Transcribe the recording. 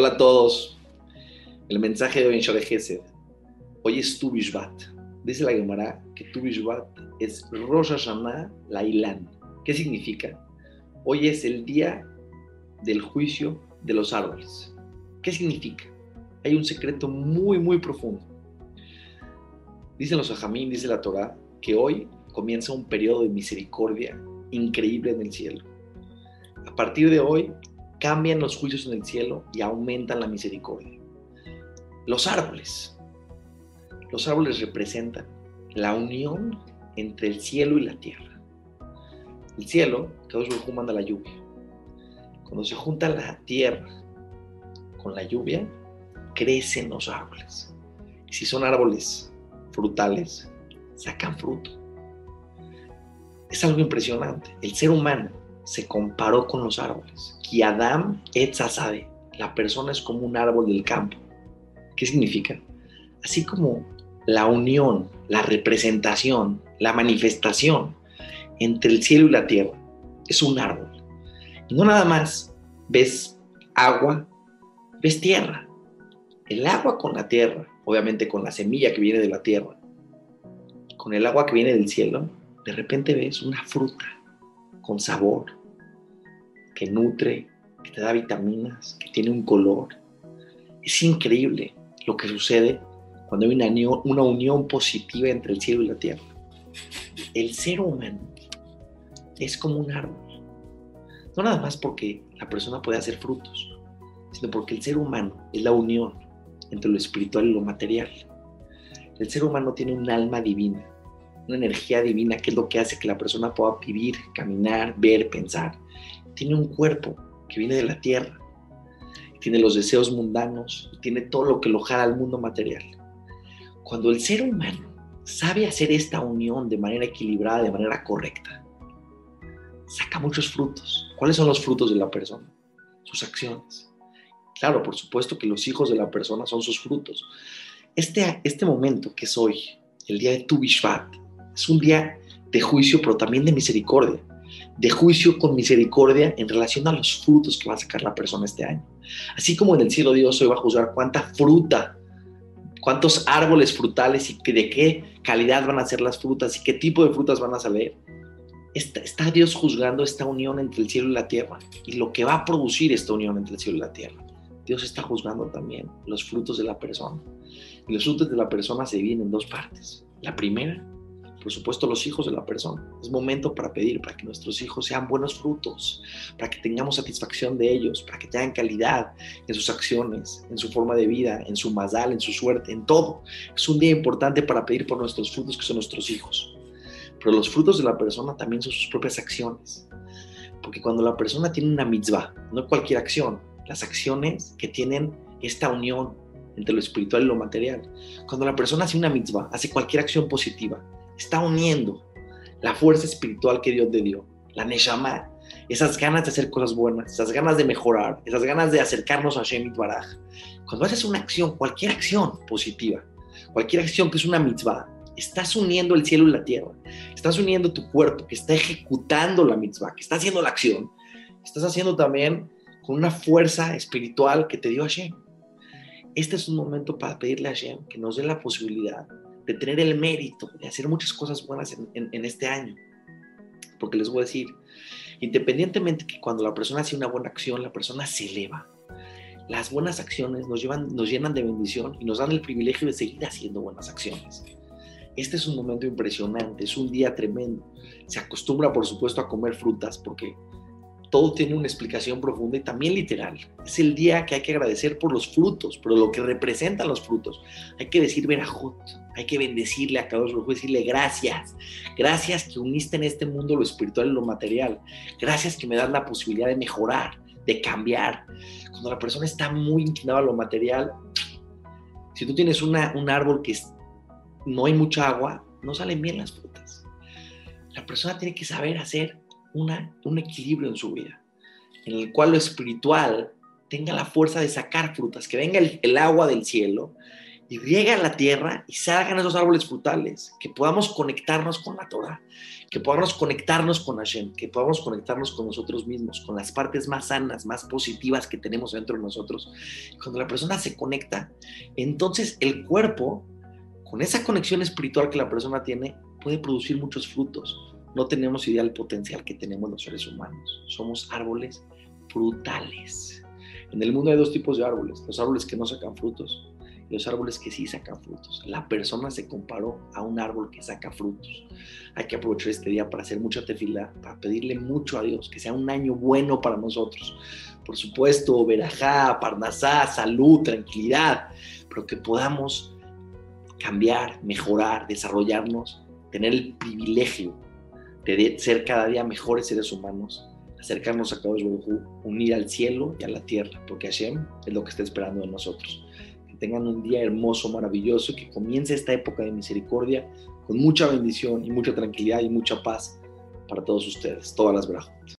Hola a todos. El mensaje de hoy en Shore Gesed. Hoy es Tu Bishvat. Dice la Gemara que Tu Bishvat es Rosh Hashanah Lailan. ¿Qué significa? Hoy es el día del juicio de los árboles. ¿Qué significa? Hay un secreto muy, muy profundo. Dicen los Ajamín, dice la Torah, que hoy comienza un periodo de misericordia increíble en el cielo. A partir de hoy cambian los juicios en el cielo y aumentan la misericordia. Los árboles. Los árboles representan la unión entre el cielo y la tierra. El cielo, Dios manda la lluvia. Cuando se junta la tierra con la lluvia, crecen los árboles. Si son árboles frutales, sacan fruto. Es algo impresionante. El ser humano se comparó con los árboles. Ki Adam et La persona es como un árbol del campo. ¿Qué significa? Así como la unión, la representación, la manifestación entre el cielo y la tierra es un árbol. Y no nada más ves agua, ves tierra. El agua con la tierra, obviamente con la semilla que viene de la tierra, con el agua que viene del cielo, de repente ves una fruta con sabor, que nutre, que te da vitaminas, que tiene un color. Es increíble lo que sucede cuando hay una unión, positiva entre el cielo y la tierra. El ser humano es como un árbol. No nada más porque la persona puede hacer frutos, sino porque el ser humano es la unión entre lo espiritual y lo material. El ser humano tiene un alma divina, una energía divina que es lo que hace que la persona pueda vivir, caminar, ver, pensar tiene un cuerpo que viene de la tierra, tiene los deseos mundanos, tiene todo lo que lo jala al mundo material. Cuando el ser humano sabe hacer esta unión de manera equilibrada, de manera correcta, saca muchos frutos. ¿Cuáles son los frutos de la persona? Sus acciones. Claro, por supuesto que los hijos de la persona son sus frutos. Este, este momento que es hoy, el día de Tu Bishvat, es un día de juicio, pero también de misericordia de juicio con misericordia en relación a los frutos que va a sacar la persona este año. Así como en el cielo Dios hoy va a juzgar cuánta fruta, cuántos árboles frutales y de qué calidad van a ser las frutas y qué tipo de frutas van a salir. Está, Dios juzgando esta unión entre el cielo y la tierra y lo que va a producir esta unión entre el cielo y la tierra. Dios está juzgando también los frutos de la persona. Y los frutos de la persona se dividen en dos partes. La primera por supuesto, los hijos de la persona. Es momento para pedir, para que nuestros hijos sean buenos frutos, para que tengamos satisfacción de ellos, para que tengan calidad en sus acciones, en su forma de vida, en su mazal, en su suerte, en todo. Es un día importante para pedir por nuestros frutos, que son nuestros hijos. Pero los frutos de la persona también son sus propias acciones. Porque cuando la persona tiene una mitzvah, no cualquier acción, las acciones que tienen esta unión entre lo espiritual y lo material. Cuando la persona hace una mitzvah, hace cualquier acción positiva, está uniendo la fuerza espiritual que Dios te dio, la Neshama, esas ganas de hacer cosas buenas, esas ganas de mejorar, esas ganas de acercarnos a Shemit Baraj. Cuando haces una acción, cualquier acción positiva, cualquier acción que es una mitzvah, estás uniendo el cielo y la tierra, estás uniendo tu cuerpo que está ejecutando la mitzvah, que está haciendo la acción, estás haciendo también con una fuerza espiritual que te dio Hashem. Este es un momento para pedirle a Hashem que nos dé la posibilidad de tener el mérito de hacer muchas cosas buenas en, este año. Porque les voy a decir, independientemente que cuando la persona hace una buena acción, la persona se eleva. Las buenas acciones nos, llevan, nos llenan de bendición y nos dan el privilegio de seguir haciendo buenas acciones. Este es un momento impresionante, es un día tremendo. Se acostumbra, por supuesto, a comer frutas porque todo tiene una explicación profunda y también literal. Es el día que hay que agradecer por los frutos, pero lo que representan los frutos. Hay que decir verajot, hay que bendecirle a cada uno, decirle gracias. Gracias que uniste en este mundo lo espiritual y lo material. Gracias que me das la posibilidad de mejorar, de cambiar. Cuando la persona está muy inclinada a lo material, si tú tienes una, un árbol que no hay mucha agua, no salen bien las frutas. La persona tiene que saber hacer un equilibrio en su vida, en el cual lo espiritual tenga la fuerza de sacar frutas, que venga el, agua del cielo y riega la tierra y salgan esos árboles frutales, que podamos conectarnos con la Torah, que podamos conectarnos con Hashem, que podamos conectarnos con nosotros mismos, con las partes más sanas, más positivas que tenemos dentro de nosotros. Cuando la persona se conecta, entonces el cuerpo, con esa conexión espiritual que la persona tiene, puede producir muchos frutos. No tenemos idea del potencial que tenemos los seres humanos. Somos árboles frutales. En el mundo hay dos tipos de árboles, los árboles que no sacan frutos los árboles que sí sacan frutos. La persona se comparó a un árbol que saca frutos. Hay que aprovechar este día para hacer mucha tefila, para pedirle mucho a Dios, que sea un año bueno para nosotros. Por supuesto, verajá, parnasá, salud, tranquilidad, pero que podamos cambiar, mejorar, desarrollarnos, tener el privilegio de ser cada día mejores seres humanos, acercarnos a Kadosh Baruj unir al cielo y a la tierra, porque Hashem es lo que está esperando de nosotros tengan un día hermoso, maravilloso, que comience esta época de misericordia con mucha bendición y mucha tranquilidad y mucha paz para todos ustedes, todas las brajos.